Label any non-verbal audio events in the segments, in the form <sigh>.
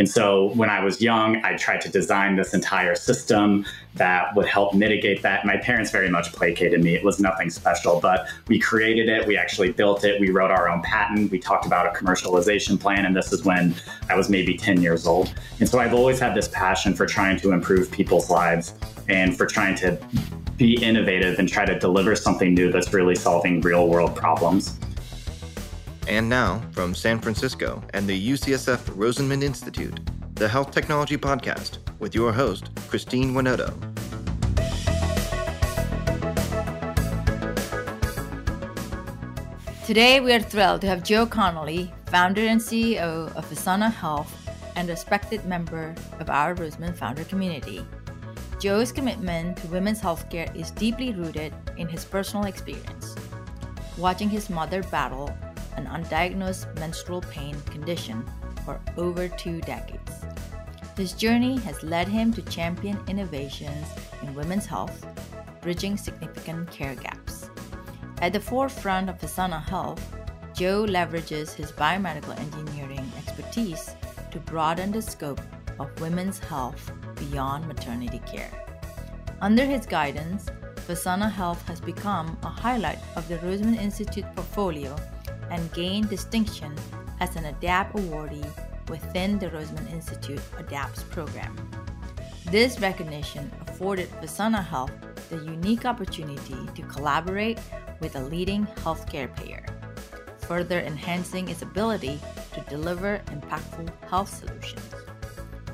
And so when I was young, I tried to design this entire system that would help mitigate that. My parents very much placated me. It was nothing special, but we created it. We actually built it. We wrote our own patent. We talked about a commercialization plan. And this is when I was maybe 10 years old. And so I've always had this passion for trying to improve people's lives and for trying to be innovative and try to deliver something new that's really solving real world problems. And now, from San Francisco and the UCSF Rosenman Institute, the Health Technology Podcast with your host, Christine Winoto. Today, we are thrilled to have Joe Connolly, founder and CEO of Visana Health and respected member of our Rosenman founder community. Joe's commitment to women's healthcare is deeply rooted in his personal experience. Watching his mother battle an undiagnosed menstrual pain condition for over two decades. His journey has led him to champion innovations in women's health, bridging significant care gaps. At the forefront of Visana Health, Joe leverages his biomedical engineering expertise to broaden the scope of women's health beyond maternity care. Under his guidance, Visana Health has become a highlight of the Rosenman Institute portfolio and gained distinction as an ADAPT awardee within the Rosenman Institute ADAPTS program. This recognition afforded Visana Health the unique opportunity to collaborate with a leading healthcare payer, further enhancing its ability to deliver impactful health solutions.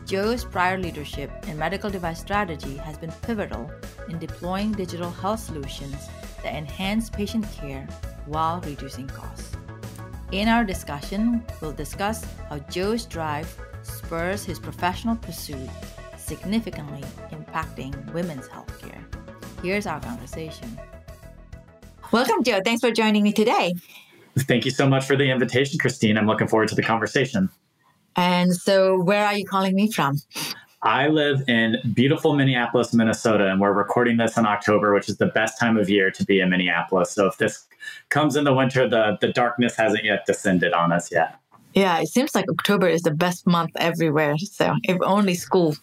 Joe's prior leadership in medical device strategy has been pivotal in deploying digital health solutions that enhance patient care while reducing costs. In our discussion, we'll discuss how Joe's drive spurs his professional pursuit, significantly impacting women's healthcare. Here's our conversation. Welcome, Joe. Thanks for joining me today. Thank you so much for the invitation, Christine. I'm looking forward to the conversation. And so, where are you calling me from? I live in beautiful Minneapolis, Minnesota, and we're recording this in October, which is the best time of year to be in Minneapolis. So, if this comes in the winter, the, the darkness hasn't yet descended on us yet. Yeah, it seems like October is the best month everywhere. So, if only school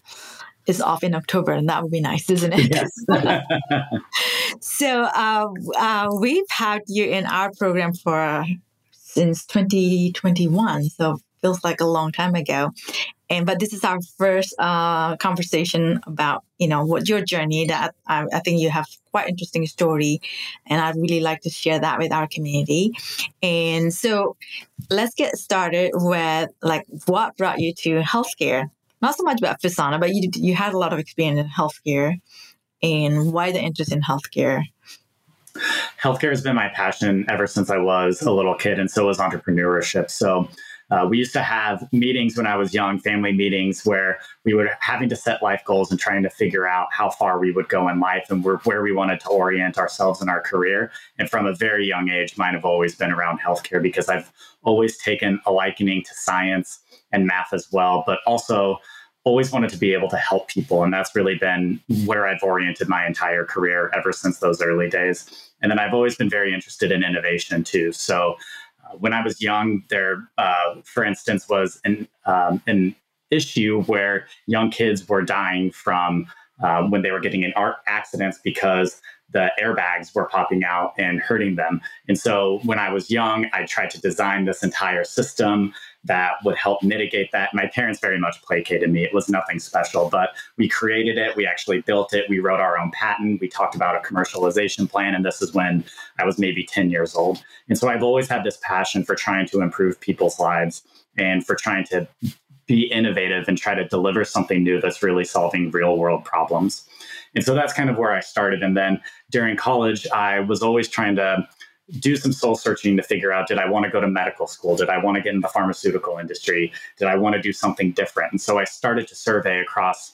is off in October, and that would be nice, isn't it? Yes. <laughs> so, uh, uh, we've had you in our program for uh, since 2021. So, feels like a long time ago. And but this is our first uh, conversation about you know what your journey. That I, I think you have quite interesting story, and I'd really like to share that with our community. And so let's get started with like what brought you to healthcare. Not so much about Visana, but you you had a lot of experience in healthcare, and why the interest in healthcare healthcare has been my passion ever since I was a little kid, and so was entrepreneurship. So uh, we used to have meetings when I was young, family meetings, where we were having to set life goals and trying to figure out how far we would go in life and where we wanted to orient ourselves in our career. And from a very young age, mine have always been around healthcare because I've always taken a likening to science and math as well, but also always wanted to be able to help people. And that's really been where I've oriented my entire career ever since those early days. And then I've always been very interested in innovation too. So when I was young, there, uh, for instance, was an um, an issue where young kids were dying from uh, when they were getting in art accidents because the airbags were popping out and hurting them. And so when I was young, I tried to design this entire system that would help mitigate that. My parents very much placated me. It was nothing special, but we created it. We actually built it. We wrote our own patent. We talked about a commercialization plan. And this is when I was maybe 10 years old. And so I've always had this passion for trying to improve people's lives and for trying to be innovative and try to deliver something new that's really solving real world problems. And so that's kind of where I started. And then during college, I was always trying to do some soul searching to figure out did I want to go to medical school? Did I want to get in the pharmaceutical industry? Did I want to do something different? And so I started to survey across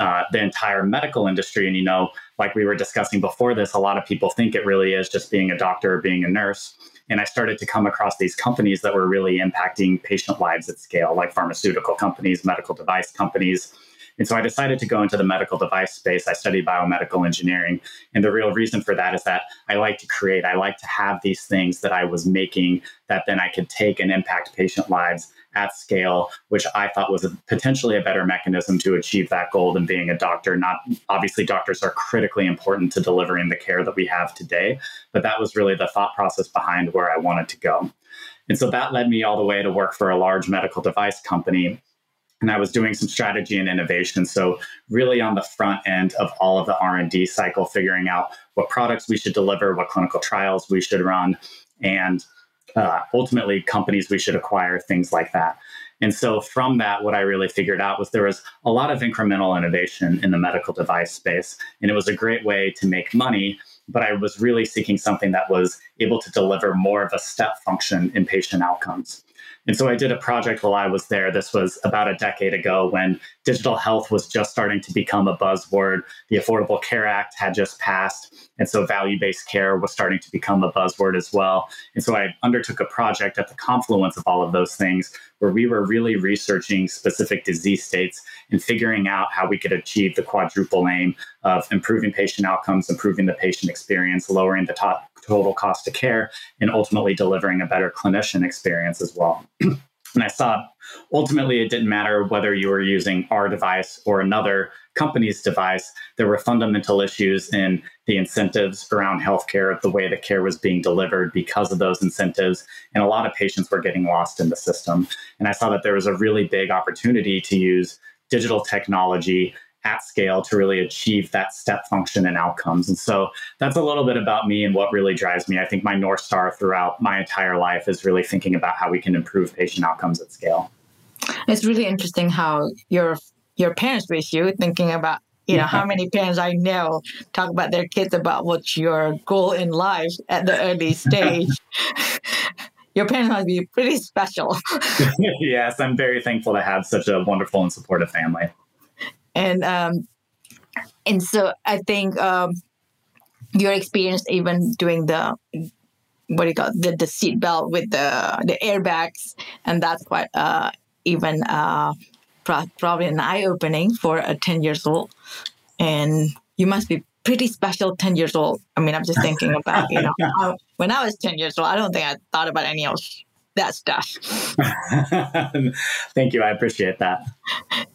uh, the entire medical industry. And, you know, like we were discussing before this, a lot of people think it really is just being a doctor or being a nurse. And I started to come across these companies that were really impacting patient lives at scale, like pharmaceutical companies, medical device companies. And so I decided to go into the medical device space. I studied biomedical engineering. And the real reason for that is that I like to create, I like to have these things that I was making that then I could take and impact patient lives at scale, which I thought was a, potentially a better mechanism to achieve that goal than being a doctor. Not obviously, doctors are critically important to delivering the care that we have today, but that was really the thought process behind where I wanted to go. And so that led me all the way to work for a large medical device company. And I was doing some strategy and innovation. So really on the front end of all of the R&D cycle, figuring out what products we should deliver, what clinical trials we should run, and uh, ultimately companies we should acquire, things like that. And so from that, what I really figured out was there was a lot of incremental innovation in the medical device space. And it was a great way to make money. But I was really seeking something that was able to deliver more of a step function in patient outcomes. And so I did a project while I was there. This was about a decade ago when digital health was just starting to become a buzzword. The Affordable Care Act had just passed. And so value based care was starting to become a buzzword as well. And so I undertook a project at the confluence of all of those things where we were really researching specific disease states and figuring out how we could achieve the quadruple aim of improving patient outcomes, improving the patient experience, lowering the top total cost of care and ultimately delivering a better clinician experience as well. <clears throat> and I saw ultimately it didn't matter whether you were using our device or another company's device. There were fundamental issues in the incentives around healthcare, the way the care was being delivered because of those incentives. And a lot of patients were getting lost in the system. And I saw that there was a really big opportunity to use digital technology at scale to really achieve that step function and outcomes. And so that's a little bit about me and what really drives me. I think my North Star throughout my entire life is really thinking about how we can improve patient outcomes at scale. It's really interesting how your your parents raised you, thinking about you know yeah. how many parents I know talk about their kids about what's your goal in life at the early <laughs> stage. your parents must be pretty special. <laughs> yes, I'm very thankful to have such a wonderful and supportive family and um, and so I think um, your experience even doing the what do you call it, the the seat belt with the the airbags, and that's quite uh, even uh, pro- probably an eye opening for a ten years old, and you must be pretty special 10 years old. I mean, I'm just thinking about, you know, <laughs> when I was 10 years old, I don't think I thought about any else that stuff. <laughs> Thank you. I appreciate that.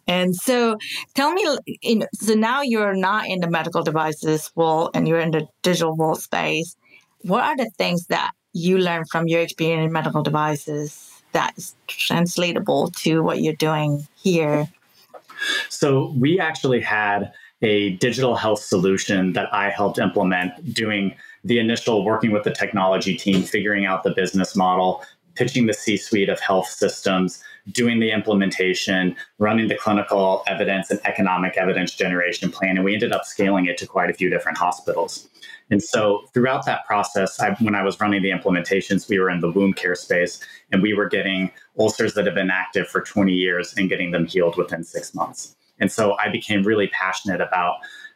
And so tell me, you know, so now you're not in the medical devices world and you're in the digital world space. What are the things that you learned from your experience in medical devices that's translatable to what you're doing here? So we actually had a digital health solution that I helped implement doing the initial working with the technology team, figuring out the business model, pitching the C suite of health systems, doing the implementation, running the clinical evidence and economic evidence generation plan. And we ended up scaling it to quite a few different hospitals. And so throughout that process, I, when I was running the implementations, we were in the wound care space and we were getting ulcers that have been active for 20 years and getting them healed within six months. And so I became really passionate about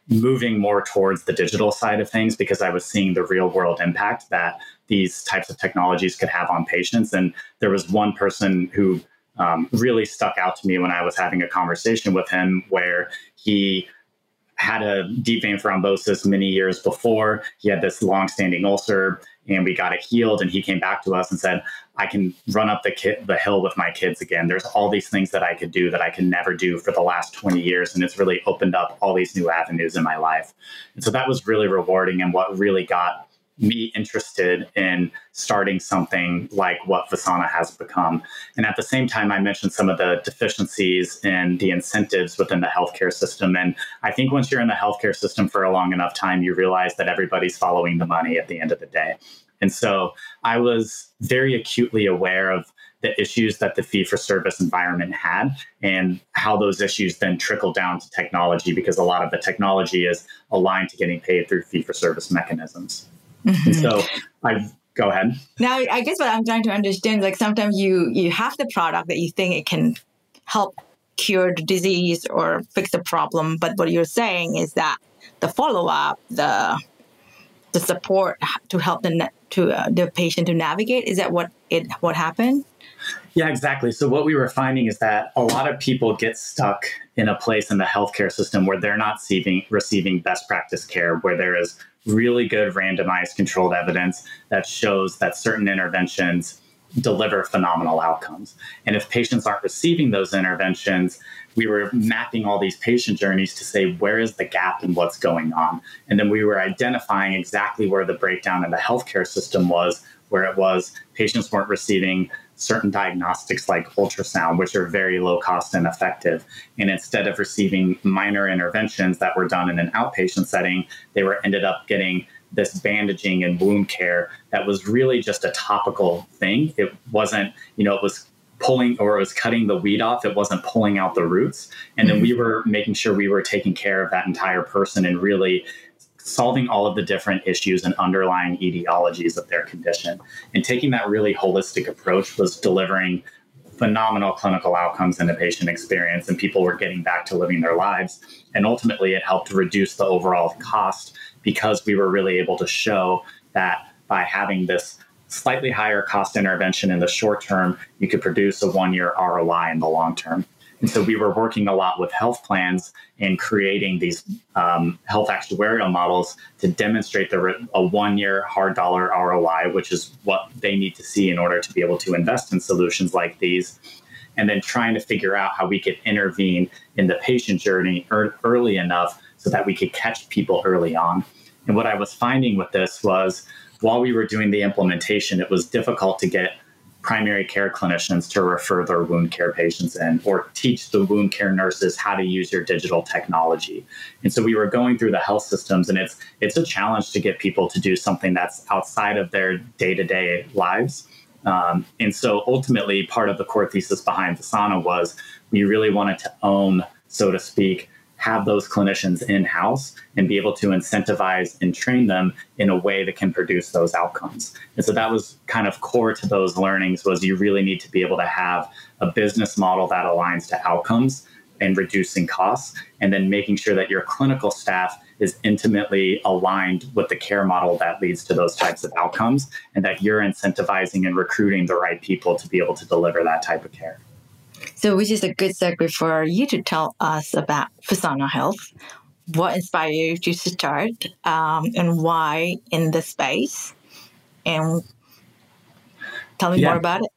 moving more towards the digital side of things because I was seeing the real world impact that these types of technologies could have on patients. And there was one person who um, really stuck out to me when I was having a conversation with him where he had a deep vein thrombosis many years before. He had this long-standing ulcer, and we got it healed. And he came back to us and said, "I can run up the ki- the hill with my kids again. There's all these things that I could do that I can never do for the last 20 years, and it's really opened up all these new avenues in my life." And so that was really rewarding, and what really got me interested in starting something like what Visana has become. And at the same time, I mentioned some of the deficiencies in the incentives within the healthcare system. And I think once you're in the healthcare system for a long enough time, you realize that everybody's following the money at the end of the day. And so I was very acutely aware of the issues that the fee for service environment had and how those issues then trickle down to technology because a lot of the technology is aligned to getting paid through fee for service mechanisms. Mm-hmm. So I go ahead. Now, I guess what I'm trying to understand, like sometimes you you have the product that you think it can help cure the disease or fix the problem, but what you're saying is that the follow up, the the support to help the to uh, the patient to navigate is that what it what happened? Yeah, exactly. So, what we were finding is that a lot of people get stuck in a place in the healthcare system where they're not receiving, receiving best practice care, where there is really good randomized controlled evidence that shows that certain interventions deliver phenomenal outcomes. And if patients aren't receiving those interventions, we were mapping all these patient journeys to say where is the gap and what's going on. And then we were identifying exactly where the breakdown in the healthcare system was, where it was patients weren't receiving certain diagnostics like ultrasound, which are very low cost and effective. And instead of receiving minor interventions that were done in an outpatient setting, they were ended up getting this bandaging and wound care that was really just a topical thing. It wasn't, you know, it was pulling or it was cutting the weed off. It wasn't pulling out the roots. And then we mm-hmm. were making sure we were taking care of that entire person and really solving all of the different issues and underlying etiologies of their condition. And taking that really holistic approach was delivering phenomenal clinical outcomes in the patient experience, and people were getting back to living their lives. And ultimately, it helped reduce the overall cost because we were really able to show that by having this slightly higher cost intervention in the short term, you could produce a one year ROI in the long term. And so we were working a lot with health plans and creating these um, health actuarial models to demonstrate the, a one year hard dollar ROI, which is what they need to see in order to be able to invest in solutions like these. And then trying to figure out how we could intervene in the patient journey early enough so that we could catch people early on. And what I was finding with this was while we were doing the implementation, it was difficult to get primary care clinicians to refer their wound care patients in or teach the wound care nurses how to use your digital technology. And so we were going through the health systems and it's it's a challenge to get people to do something that's outside of their day-to-day lives. Um, and so ultimately part of the core thesis behind Visana was we really wanted to own, so to speak, have those clinicians in house and be able to incentivize and train them in a way that can produce those outcomes. And so that was kind of core to those learnings was you really need to be able to have a business model that aligns to outcomes and reducing costs and then making sure that your clinical staff is intimately aligned with the care model that leads to those types of outcomes and that you're incentivizing and recruiting the right people to be able to deliver that type of care. So, which is a good segue for you to tell us about Visana Health. What inspired you to start um, and why in the space? And tell me yeah, more about it.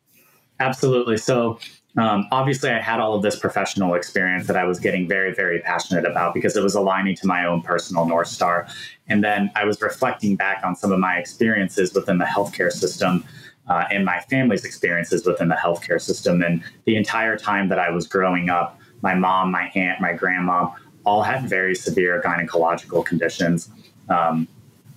Absolutely. So, um, obviously, I had all of this professional experience that I was getting very, very passionate about because it was aligning to my own personal North Star. And then I was reflecting back on some of my experiences within the healthcare system uh, and my family's experiences within the healthcare system. And the entire time that I was growing up, my mom, my aunt, my grandma all had very severe gynecological conditions, um,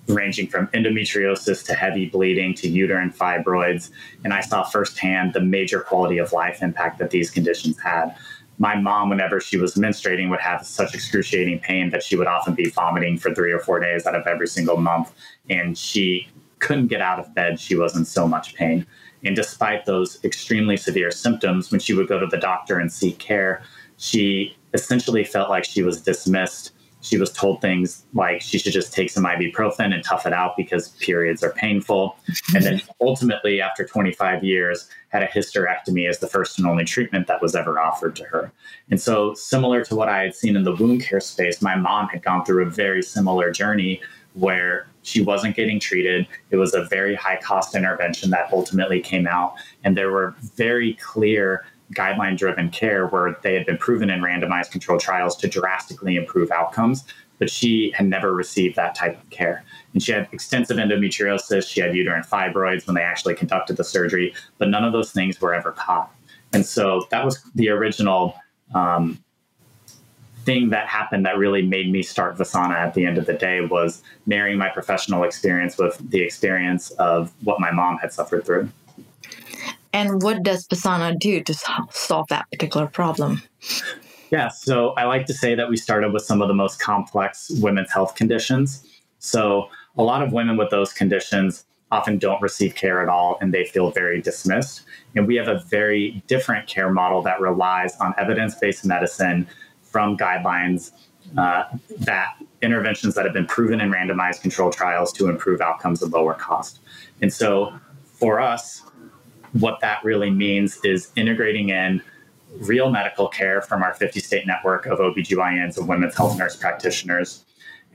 ranging from endometriosis to heavy bleeding to uterine fibroids. And I saw firsthand the major quality of life impact that these conditions had. My mom, whenever she was menstruating, would have such excruciating pain that she would often be vomiting for three or four days out of every single month. And she couldn't get out of bed. She was in so much pain. And despite those extremely severe symptoms, when she would go to the doctor and seek care, she essentially felt like she was dismissed. She was told things like she should just take some ibuprofen and tough it out because periods are painful. And then <laughs> ultimately, after 25 years, had a hysterectomy as the first and only treatment that was ever offered to her. And so, similar to what I had seen in the wound care space, my mom had gone through a very similar journey where she wasn't getting treated. It was a very high cost intervention that ultimately came out. And there were very clear guideline driven care where they had been proven in randomized controlled trials to drastically improve outcomes. But she had never received that type of care. And she had extensive endometriosis, she had uterine fibroids when they actually conducted the surgery, but none of those things were ever caught. And so that was the original um, thing that happened that really made me start Visana at the end of the day was marrying my professional experience with the experience of what my mom had suffered through. And what does Visana do to solve that particular problem? Yeah, so I like to say that we started with some of the most complex women's health conditions. So a lot of women with those conditions often don't receive care at all and they feel very dismissed. And we have a very different care model that relies on evidence based medicine from guidelines uh, that interventions that have been proven in randomized controlled trials to improve outcomes at lower cost. And so for us, what that really means is integrating in real medical care from our 50 state network of OBGYNs and women's health nurse practitioners.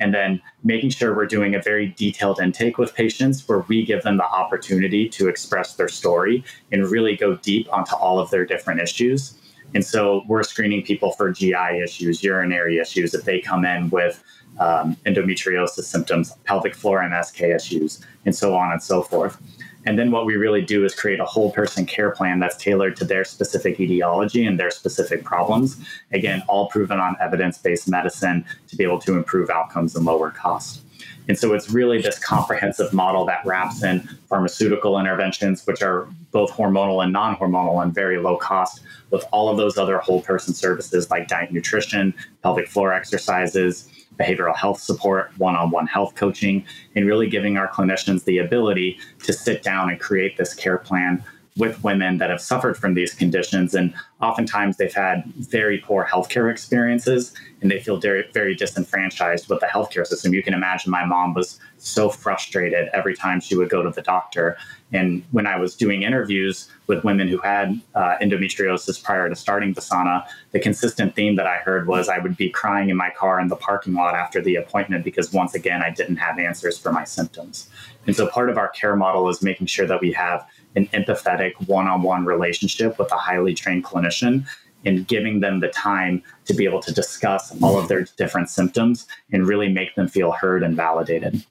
And then making sure we're doing a very detailed intake with patients where we give them the opportunity to express their story and really go deep onto all of their different issues. And so we're screening people for GI issues, urinary issues, if they come in with um, endometriosis symptoms, pelvic floor and SK issues, and so on and so forth. And then what we really do is create a whole person care plan that's tailored to their specific etiology and their specific problems. Again, all proven on evidence based medicine to be able to improve outcomes and lower costs. And so it's really this comprehensive model that wraps in pharmaceutical interventions, which are both hormonal and non hormonal and very low cost, with all of those other whole person services like diet nutrition, pelvic floor exercises, behavioral health support, one on one health coaching, and really giving our clinicians the ability to sit down and create this care plan with women that have suffered from these conditions. And oftentimes they've had very poor healthcare experiences and they feel very, very disenfranchised with the healthcare system. You can imagine my mom was so frustrated every time she would go to the doctor. And when I was doing interviews with women who had uh, endometriosis prior to starting Visana, the consistent theme that I heard was I would be crying in my car in the parking lot after the appointment because once again, I didn't have answers for my symptoms. And so part of our care model is making sure that we have an empathetic one on one relationship with a highly trained clinician and giving them the time to be able to discuss all of their different symptoms and really make them feel heard and validated.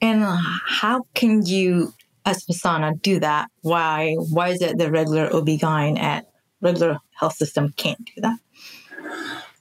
And how can you, as Visana, do that? Why why is it the regular OB-GYN at regular health system can't do that?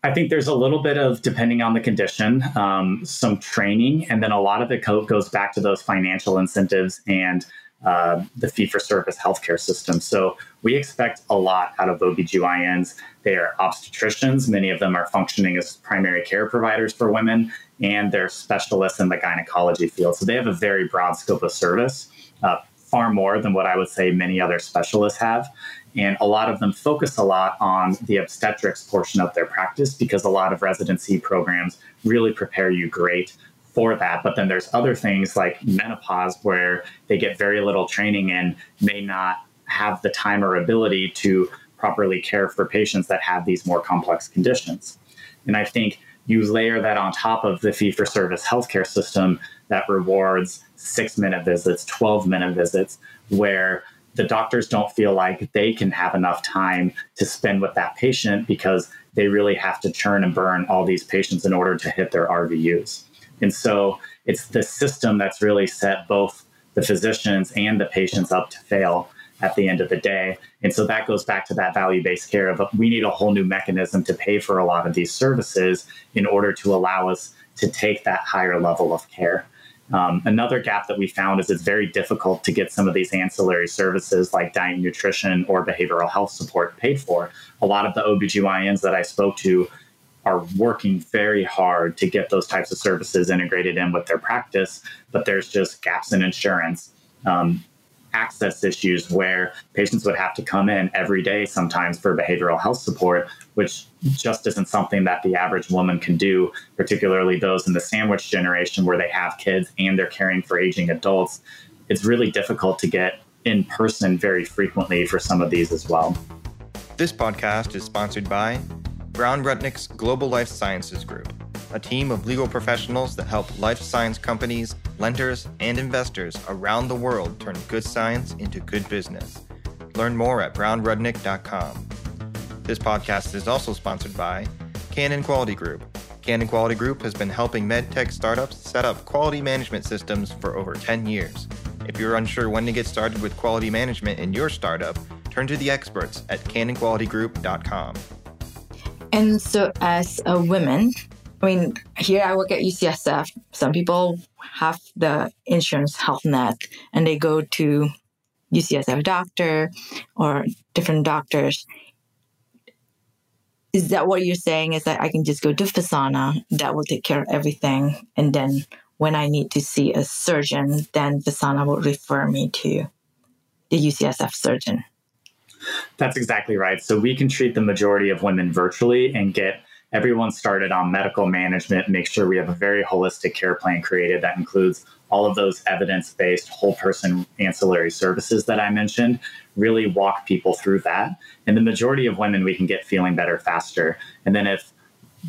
I think there's a little bit of, depending on the condition, um, some training, and then a lot of it goes back to those financial incentives and uh, the fee for service healthcare system. So we expect a lot out of OBGYNs. They are obstetricians, many of them are functioning as primary care providers for women, and they're specialists in the gynecology field. So they have a very broad scope of service, uh, far more than what I would say many other specialists have. And a lot of them focus a lot on the obstetrics portion of their practice because a lot of residency programs really prepare you great for that. But then there's other things like menopause where they get very little training and may not have the time or ability to properly care for patients that have these more complex conditions. And I think you layer that on top of the fee for service healthcare system that rewards six minute visits, 12 minute visits, where the doctors don't feel like they can have enough time to spend with that patient because they really have to churn and burn all these patients in order to hit their RVUs. And so it's the system that's really set both the physicians and the patients up to fail at the end of the day. And so that goes back to that value based care of we need a whole new mechanism to pay for a lot of these services in order to allow us to take that higher level of care. Um, another gap that we found is it's very difficult to get some of these ancillary services like diet nutrition or behavioral health support paid for. A lot of the OBGYNs that I spoke to are working very hard to get those types of services integrated in with their practice, but there's just gaps in insurance. Um, access issues where patients would have to come in every day sometimes for behavioral health support, which just isn't something that the average woman can do, particularly those in the sandwich generation where they have kids and they're caring for aging adults. It's really difficult to get in person very frequently for some of these as well. This podcast is sponsored by Brown Rudnick's Global Life Sciences Group, a team of legal professionals that help life science companies, lenders, and investors around the world turn good science into good business. Learn more at brownrudnick.com. This podcast is also sponsored by Cannon Quality Group. Cannon Quality Group has been helping medtech startups set up quality management systems for over 10 years. If you're unsure when to get started with quality management in your startup, turn to the experts at cannonqualitygroup.com. And so, as a woman, I mean, here I work at UCSF. Some people have the insurance health net and they go to UCSF doctor or different doctors. Is that what you're saying? Is that I can just go to Visana, that will take care of everything. And then when I need to see a surgeon, then Visana will refer me to the UCSF surgeon. That's exactly right. So we can treat the majority of women virtually and get everyone started on medical management, make sure we have a very holistic care plan created that includes all of those evidence based whole person ancillary services that I mentioned, really walk people through that. And the majority of women we can get feeling better faster. And then if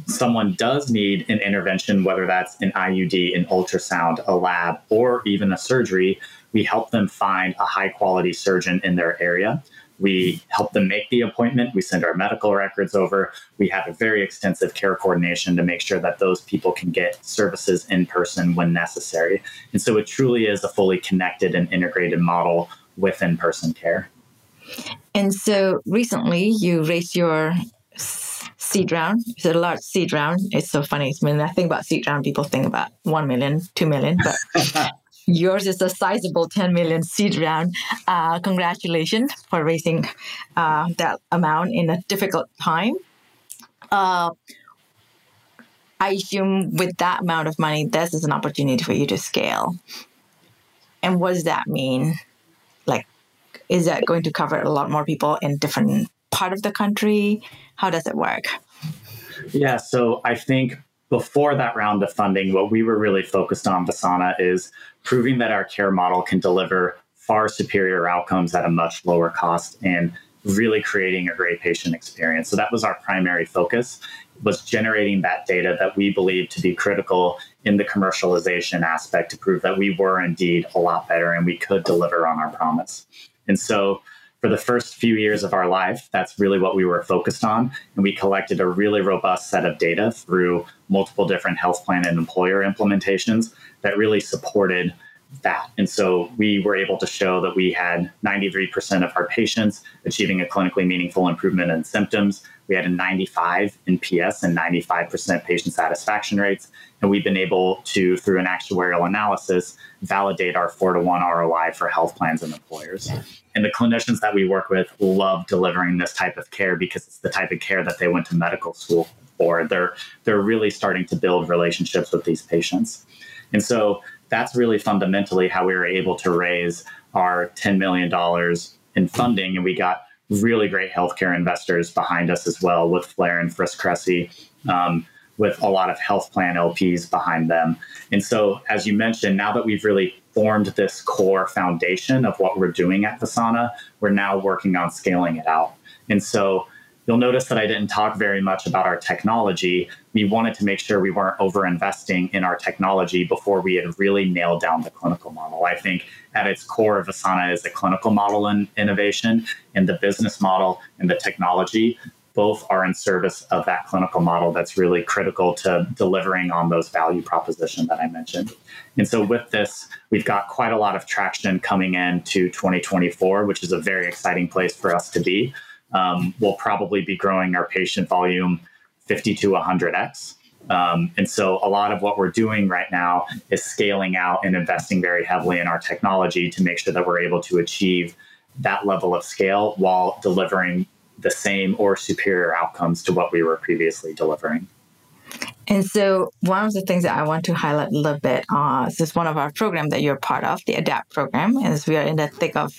someone does need an intervention, whether that's an IUD, an ultrasound, a lab, or even a surgery, we help them find a high quality surgeon in their area. We help them make the appointment. We send our medical records over. We have a very extensive care coordination to make sure that those people can get services in person when necessary. And so it truly is a fully connected and integrated model with in person care. And so recently you raised your seed round. It's a large seed round. It's so funny. When I think about seed round, people think about 1 million, 2 million, but <laughs> yours is a sizable 10 million seed round. Uh, congratulations for raising uh, that amount in a difficult time. Uh, I assume with that amount of money, this is an opportunity for you to scale. And what does that mean? Like, is that going to cover a lot more people in different part of the country? How does it work? Yeah, so I think before that round of funding, what we were really focused on, Visana, is proving that our care model can deliver far superior outcomes at a much lower cost and really creating a great patient experience. So that was our primary focus was generating that data that we believe to be critical in the commercialization aspect to prove that we were indeed a lot better and we could deliver on our promise. And so for the first few years of our life, that's really what we were focused on. And we collected a really robust set of data through multiple different health plan and employer implementations that really supported that. And so we were able to show that we had 93% of our patients achieving a clinically meaningful improvement in symptoms. We had a 95 NPS and 95% patient satisfaction rates. And we've been able to, through an actuarial analysis, validate our four to one ROI for health plans and employers. And the clinicians that we work with love delivering this type of care because it's the type of care that they went to medical school for. They're they're really starting to build relationships with these patients. And so that's really fundamentally how we were able to raise our $10 million in funding. And we got really great healthcare investors behind us as well with Flare and Frist Cressey. um, with a lot of health plan LPs behind them. And so, as you mentioned, now that we've really formed this core foundation of what we're doing at Visana, we're now working on scaling it out. And so, You'll notice that I didn't talk very much about our technology. We wanted to make sure we weren't over investing in our technology before we had really nailed down the clinical model. I think at its core, Visana is a clinical model in innovation, and the business model and the technology both are in service of that clinical model that's really critical to delivering on those value proposition that I mentioned. And so with this, we've got quite a lot of traction coming into 2024, which is a very exciting place for us to be um, we'll probably be growing our patient volume 50 to 100x. Um, and so a lot of what we're doing right now is scaling out and investing very heavily in our technology to make sure that we're able to achieve that level of scale while delivering the same or superior outcomes to what we were previously delivering. And so, one of the things that I want to highlight a little bit uh, this is one of our program that you're part of, the ADAPT program, as we are in the thick of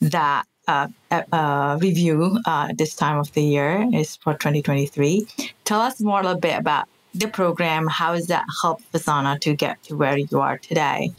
that uh, uh, review uh, this time of the year is for 2023. Tell us more a little bit about the program. How has that helped Visana to get to where you are today?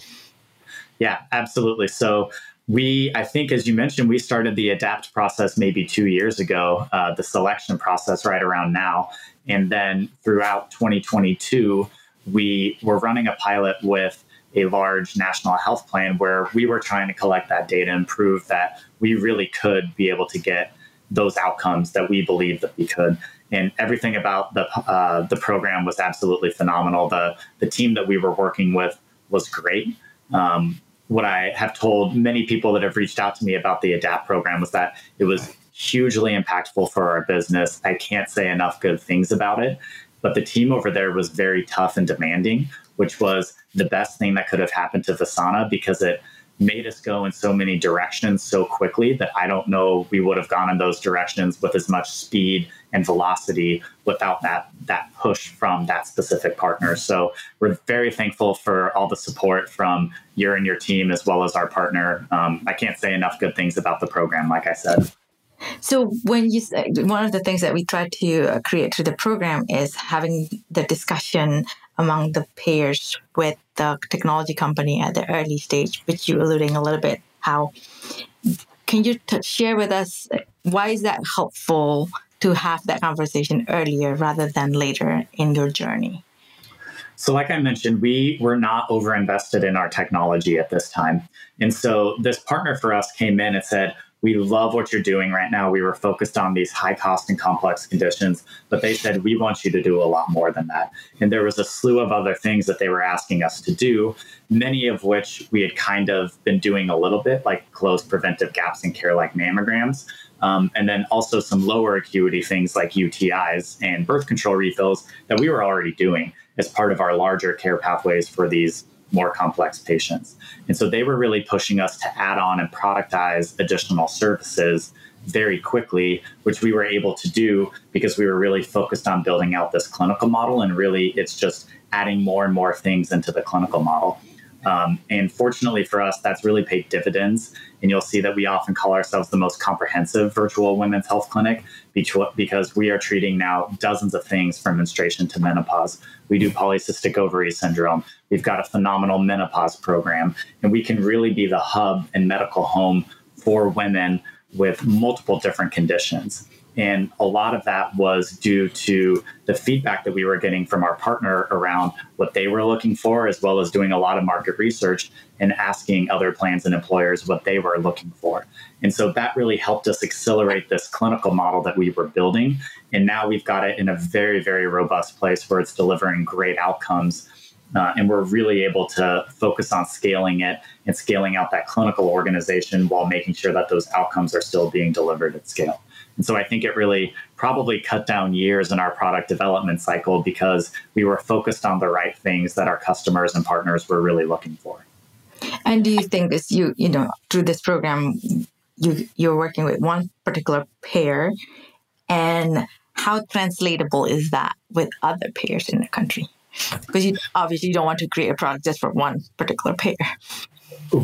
Yeah, absolutely. So we, I think, as you mentioned, we started the adapt process maybe two years ago, uh, the selection process right around now. And then throughout 2022, we were running a pilot with a large national health plan where we were trying to collect that data and prove that we really could be able to get those outcomes that we believe that we could. And everything about the uh, the program was absolutely phenomenal. The the team that we were working with was great. Um, what I have told many people that have reached out to me about the ADAPT program was that it was hugely impactful for our business. I can't say enough good things about it. But the team over there was very tough and demanding, which was the best thing that could have happened to Visana because it made us go in so many directions so quickly that I don't know we would have gone in those directions with as much speed and velocity without that that push from that specific partner. So we're very thankful for all the support from you and your team as well as our partner. Um, I can't say enough good things about the program, like I said. So when you one of the things that we try to uh, create through the program is having the discussion among the payers with the technology company at the early stage, which you alluding a little bit how can you t- share with us why is that helpful to have that conversation earlier rather than later in your journey? So, like I mentioned, we were not over invested in our technology at this time. And so, this partner for us came in and said, we love what you're doing right now. We were focused on these high cost and complex conditions, but they said, we want you to do a lot more than that. And there was a slew of other things that they were asking us to do, many of which we had kind of been doing a little bit, like close preventive gaps in care, like mammograms. Um, and then also some lower acuity things like UTIs and birth control refills that we were already doing as part of our larger care pathways for these more complex patients. And so they were really pushing us to add on and productize additional services very quickly, which we were able to do because we were really focused on building out this clinical model. And really, it's just adding more and more things into the clinical model. Um, and fortunately for us, that's really paid dividends. And you'll see that we often call ourselves the most comprehensive virtual women's health clinic because we are treating now dozens of things from menstruation to menopause. We do polycystic ovary syndrome. We've got a phenomenal menopause program, and we can really be the hub and medical home for women with multiple different conditions. And a lot of that was due to the feedback that we were getting from our partner around what they were looking for, as well as doing a lot of market research and asking other plans and employers what they were looking for. And so that really helped us accelerate this clinical model that we were building. And now we've got it in a very, very robust place where it's delivering great outcomes. Uh, and we're really able to focus on scaling it and scaling out that clinical organization while making sure that those outcomes are still being delivered at scale. And so I think it really probably cut down years in our product development cycle because we were focused on the right things that our customers and partners were really looking for. And do you think this you you know through this program you you're working with one particular payer and how translatable is that with other payers in the country? Because you obviously you don't want to create a product just for one particular payer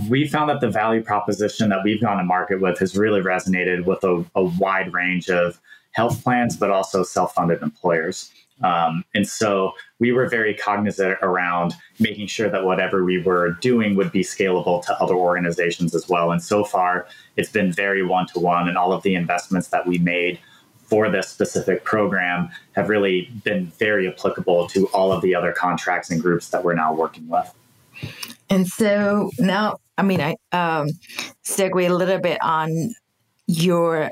we found that the value proposition that we've gone to market with has really resonated with a, a wide range of health plans, but also self funded employers. Um, and so we were very cognizant around making sure that whatever we were doing would be scalable to other organizations as well. And so far, it's been very one to one, and all of the investments that we made for this specific program have really been very applicable to all of the other contracts and groups that we're now working with. And so now, I mean, I um, segue a little bit on your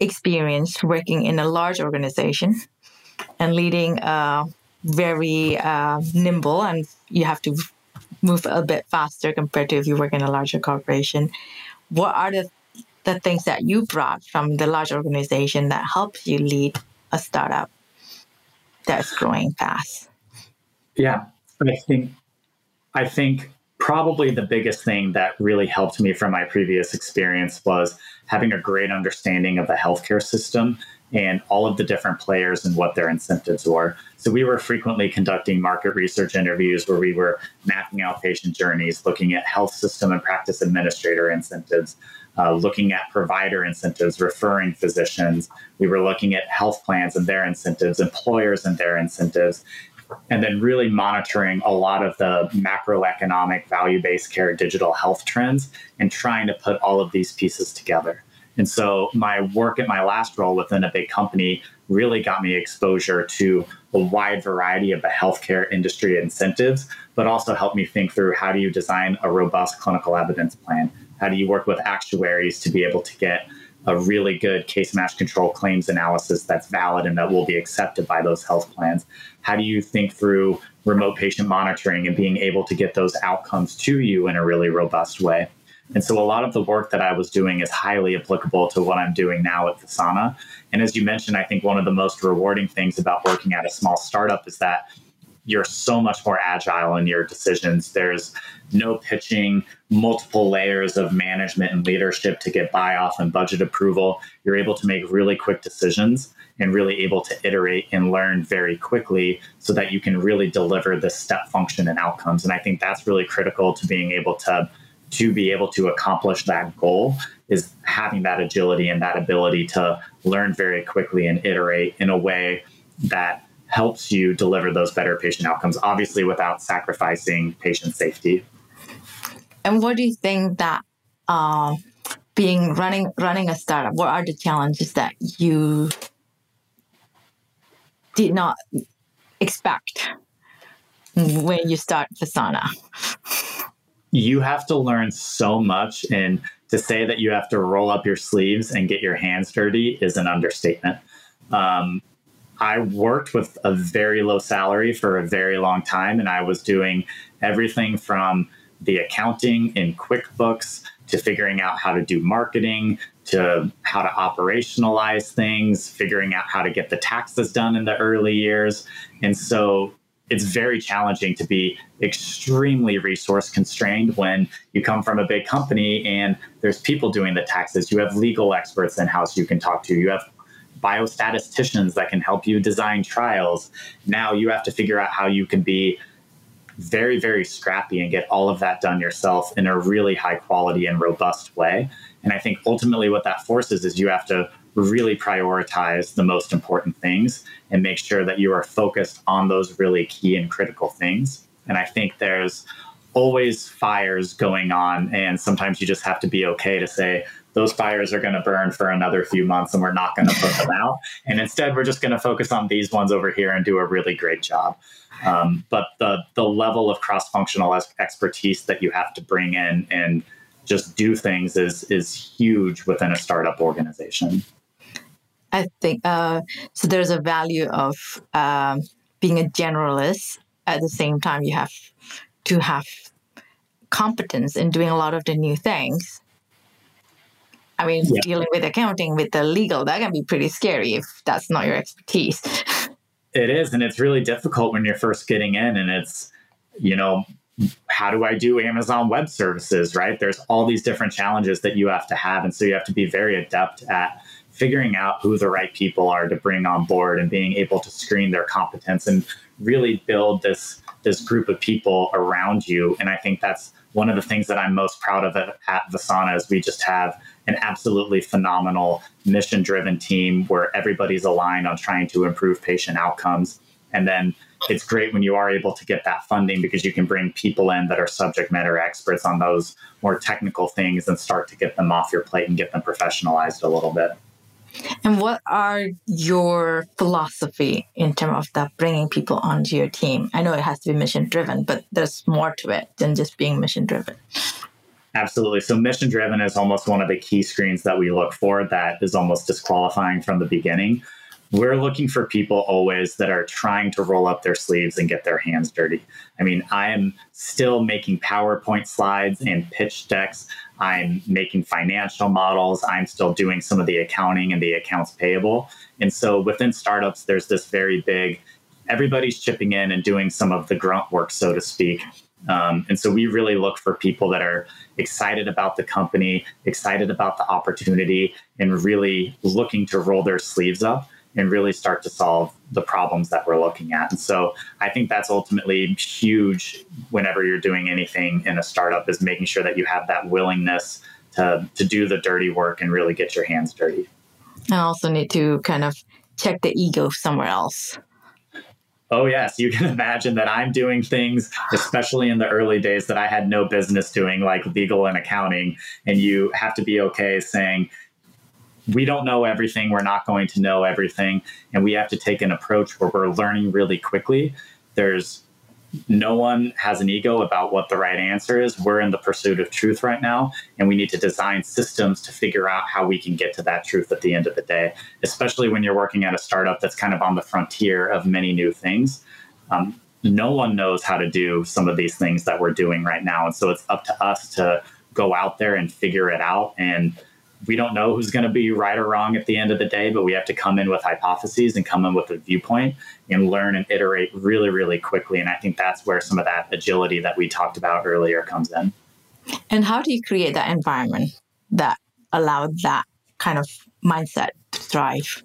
experience working in a large organization and leading a very uh, nimble, and you have to move a bit faster compared to if you work in a larger corporation. What are the the things that you brought from the large organization that helps you lead a startup that's growing fast? Yeah, I think I think probably the biggest thing that really helped me from my previous experience was having a great understanding of the healthcare system and all of the different players and what their incentives were. So we were frequently conducting market research interviews where we were mapping out patient journeys, looking at health system and practice administrator incentives, uh, looking at provider incentives, referring physicians. We were looking at health plans and their incentives, employers and their incentives, and then really monitoring a lot of the macroeconomic value based care digital health trends and trying to put all of these pieces together. And so my work at my last role within a big company really got me exposure to a wide variety of the healthcare industry incentives, but also helped me think through how do you design a robust clinical evidence plan? How do you work with actuaries to be able to get a really good case match control claims analysis that's valid and that will be accepted by those health plans? How do you think through remote patient monitoring and being able to get those outcomes to you in a really robust way? And so a lot of the work that I was doing is highly applicable to what I'm doing now at Visana. And as you mentioned, I think one of the most rewarding things about working at a small startup is that you're so much more agile in your decisions. There's no pitching, multiple layers of management and leadership to get buy off and budget approval. You're able to make really quick decisions and really able to iterate and learn very quickly so that you can really deliver the step function and outcomes. And I think that's really critical to being able to to be able to accomplish that goal is having that agility and that ability to learn very quickly and iterate in a way that helps you deliver those better patient outcomes, obviously without sacrificing patient safety. And what do you think that uh, being running running a startup, what are the challenges that you did not expect when you start Visana? You have to learn so much, and to say that you have to roll up your sleeves and get your hands dirty is an understatement. Um, I worked with a very low salary for a very long time, and I was doing everything from the accounting in QuickBooks to figuring out how to do marketing to how to operationalize things, figuring out how to get the taxes done in the early years. And so it's very challenging to be extremely resource constrained when you come from a big company and there's people doing the taxes. You have legal experts in house you can talk to. You have biostatisticians that can help you design trials. Now you have to figure out how you can be very, very scrappy and get all of that done yourself in a really high quality and robust way. And I think ultimately what that forces is you have to really prioritize the most important things and make sure that you are focused on those really key and critical things. And I think there's always fires going on. And sometimes you just have to be okay to say, those fires are going to burn for another few months and we're not going to put them out. And instead, we're just going to focus on these ones over here and do a really great job. Um, but the the level of cross functional expertise that you have to bring in and just do things is is huge within a startup organization. I think uh, so. There's a value of um, being a generalist. At the same time, you have to have competence in doing a lot of the new things. I mean, yeah. dealing with accounting, with the legal, that can be pretty scary if that's not your expertise. <laughs> It is, and it's really difficult when you're first getting in, and it's you know how do I do Amazon Web Services, right? There's all these different challenges that you have to have, and so you have to be very adept at figuring out who the right people are to bring on board and being able to screen their competence and really build this this group of people around you. And I think that's one of the things that I'm most proud of at, at Visana is we just have an absolutely phenomenal mission driven team where everybody's aligned on trying to improve patient outcomes. And then it's great when you are able to get that funding because you can bring people in that are subject matter experts on those more technical things and start to get them off your plate and get them professionalized a little bit. And what are your philosophy in terms of that bringing people onto your team? I know it has to be mission driven, but there's more to it than just being mission driven. Absolutely. So mission driven is almost one of the key screens that we look for that is almost disqualifying from the beginning. We're looking for people always that are trying to roll up their sleeves and get their hands dirty. I mean, I am still making PowerPoint slides and pitch decks. I'm making financial models. I'm still doing some of the accounting and the accounts payable. And so within startups, there's this very big, everybody's chipping in and doing some of the grunt work, so to speak. Um, and so we really look for people that are excited about the company, excited about the opportunity, and really looking to roll their sleeves up and really start to solve the problems that we're looking at. And so I think that's ultimately huge whenever you're doing anything in a startup is making sure that you have that willingness to, to do the dirty work and really get your hands dirty. I also need to kind of check the ego somewhere else oh yes. You can <laughs> imagine that i'm doing things especially in the early days that i had no business doing like legal and accounting. And you have to be okay saying we don't know everything. We're not going to know everything. And we have to take an approach where we're learning really quickly. There's no one has an ego about what the right answer is. We're in the pursuit of truth right now, and we need to design systems to figure out how we can get to that truth at the end of the day, especially when you're working at a startup that's kind of on the frontier of many new things. Um, no one knows how to do some of these things that we're doing right now. And so it's up to us to go out there and figure it out and we don't know who's going to be right or wrong at the end of the day, but we have to come in with hypotheses and come in with a viewpoint and learn and iterate really, really quickly. And I think that's where some of that agility that we talked about earlier comes in. And how do you create that environment that allowed that kind of mindset to thrive?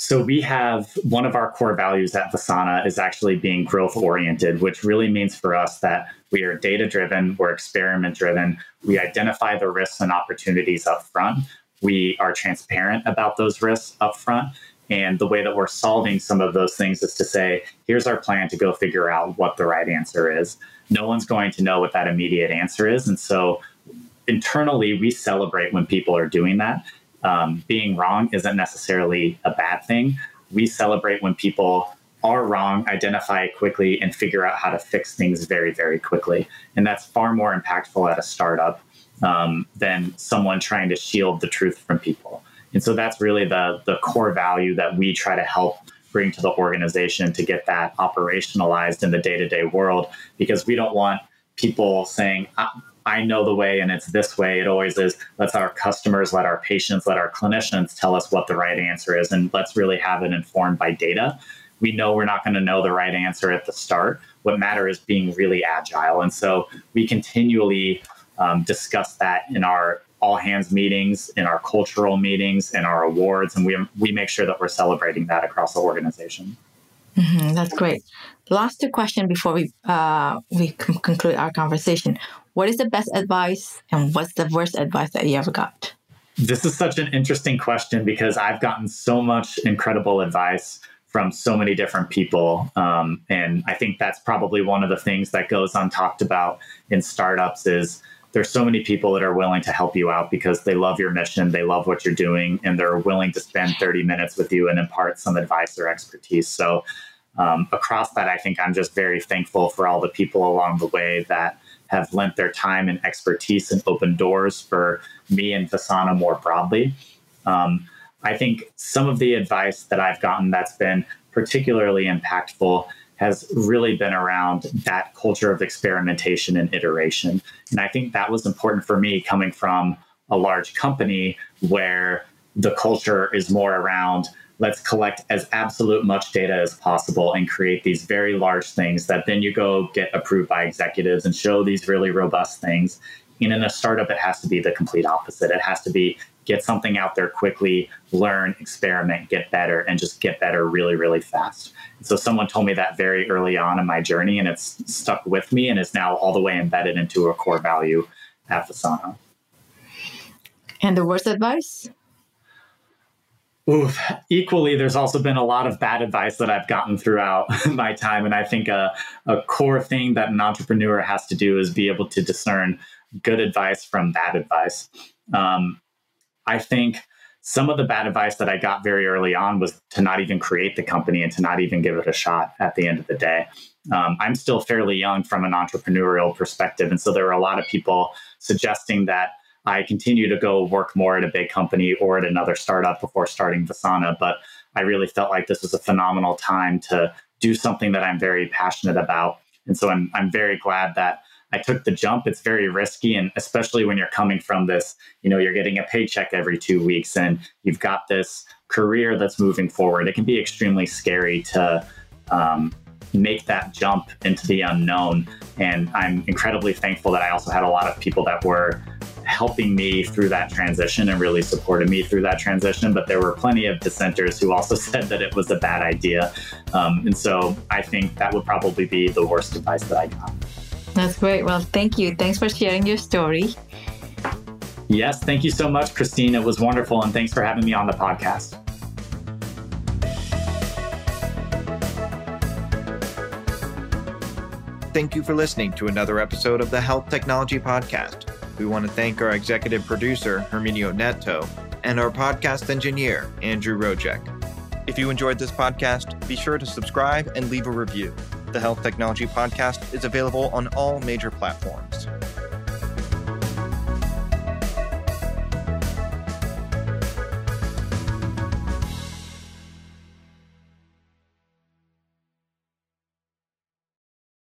So we have one of our core values at Visana is actually being growth oriented, which really means for us that we are data driven, we're experiment driven, we identify the risks and opportunities up front. We are transparent about those risks up front. And the way that we're solving some of those things is to say, here's our plan to go figure out what the right answer is. No one's going to know what that immediate answer is. And so internally, we celebrate when people are doing that. Um, being wrong isn't necessarily a bad thing. We celebrate when people are wrong, identify quickly, and figure out how to fix things very, very quickly. And that's far more impactful at a startup um, than someone trying to shield the truth from people. And so that's really the, the core value that we try to help bring to the organization to get that operationalized in the day to day world because we don't want people saying, I know the way and it's this way. It always is. Let's our customers, let our patients, let our clinicians tell us what the right answer is. And let's really have it informed by data. We know we're not going to know the right answer at the start. What matters is being really agile. And so we continually um, discuss that in our all hands meetings, in our cultural meetings, in our awards, and we, we make sure that we're celebrating that across the organization. Mm-hmm, that's great. Last two questions before we uh, we conclude our conversation. What is the best advice, and what's the worst advice that you ever got? This is such an interesting question because I've gotten so much incredible advice from so many different people. Um, and I think that's probably one of the things that goes untalked about in startups is there's so many people that are willing to help you out because they love your mission, they love what you're doing, and they're willing to spend 30 minutes with you and impart some advice or expertise. So um, across that, I think I'm just very thankful for all the people along the way that have lent their time and expertise and opened doors for me and Visana more broadly. Um, I think some of the advice that I've gotten that's been particularly impactful has really been around that culture of experimentation and iteration. And I think that was important for me coming from a large company where the culture is more around let's collect as absolute much data as possible and create these very large things that then you go get approved by executives and show these really robust things. And in a startup, it has to be the complete opposite. It has to be get something out there quickly, learn, experiment, get better, and just get better really, really fast. So someone told me that very early on in my journey, and it's stuck with me and is now all the way embedded into a core value at Visana. And the worst advice? Oof. Equally, there's also been a lot of bad advice that I've gotten throughout <laughs> my time. And I think a, a core thing that an entrepreneur has to do is be able to discern good advice from bad advice. Um, I think some of the bad advice that I got very early on was to not even create the company and to not even give it a shot at the end of the day. Um, I'm still fairly young from an entrepreneurial perspective. And so there were a lot of people suggesting that I continue to go work more at a big company or at another startup before starting Visana. But I really felt like this was a phenomenal time to do something that I'm very passionate about. And so I'm, I'm very glad that I took the jump. It's very risky. And especially when you're coming from this, you know, you're getting a paycheck every two weeks and you've got this career that's moving forward. It can be extremely scary to um, make that jump into the unknown. And I'm incredibly thankful that I also had a lot of people that were helping me through that transition and really supported me through that transition. But there were plenty of dissenters who also <laughs> said that it was a bad idea. Um, and so I think that would probably be the worst advice that I got. That's great. Well, thank you. Thanks for sharing your story. Yes, thank you so much, Christine. It was wonderful. And thanks for having me on the podcast. Thank you for listening to another episode of the Health Technology Podcast. We want to thank our executive producer, Herminio Neto, and our podcast engineer, Andrew Rojek. If you enjoyed this podcast, be sure to subscribe and leave a review. The Health Technology Podcast is available on all major platforms.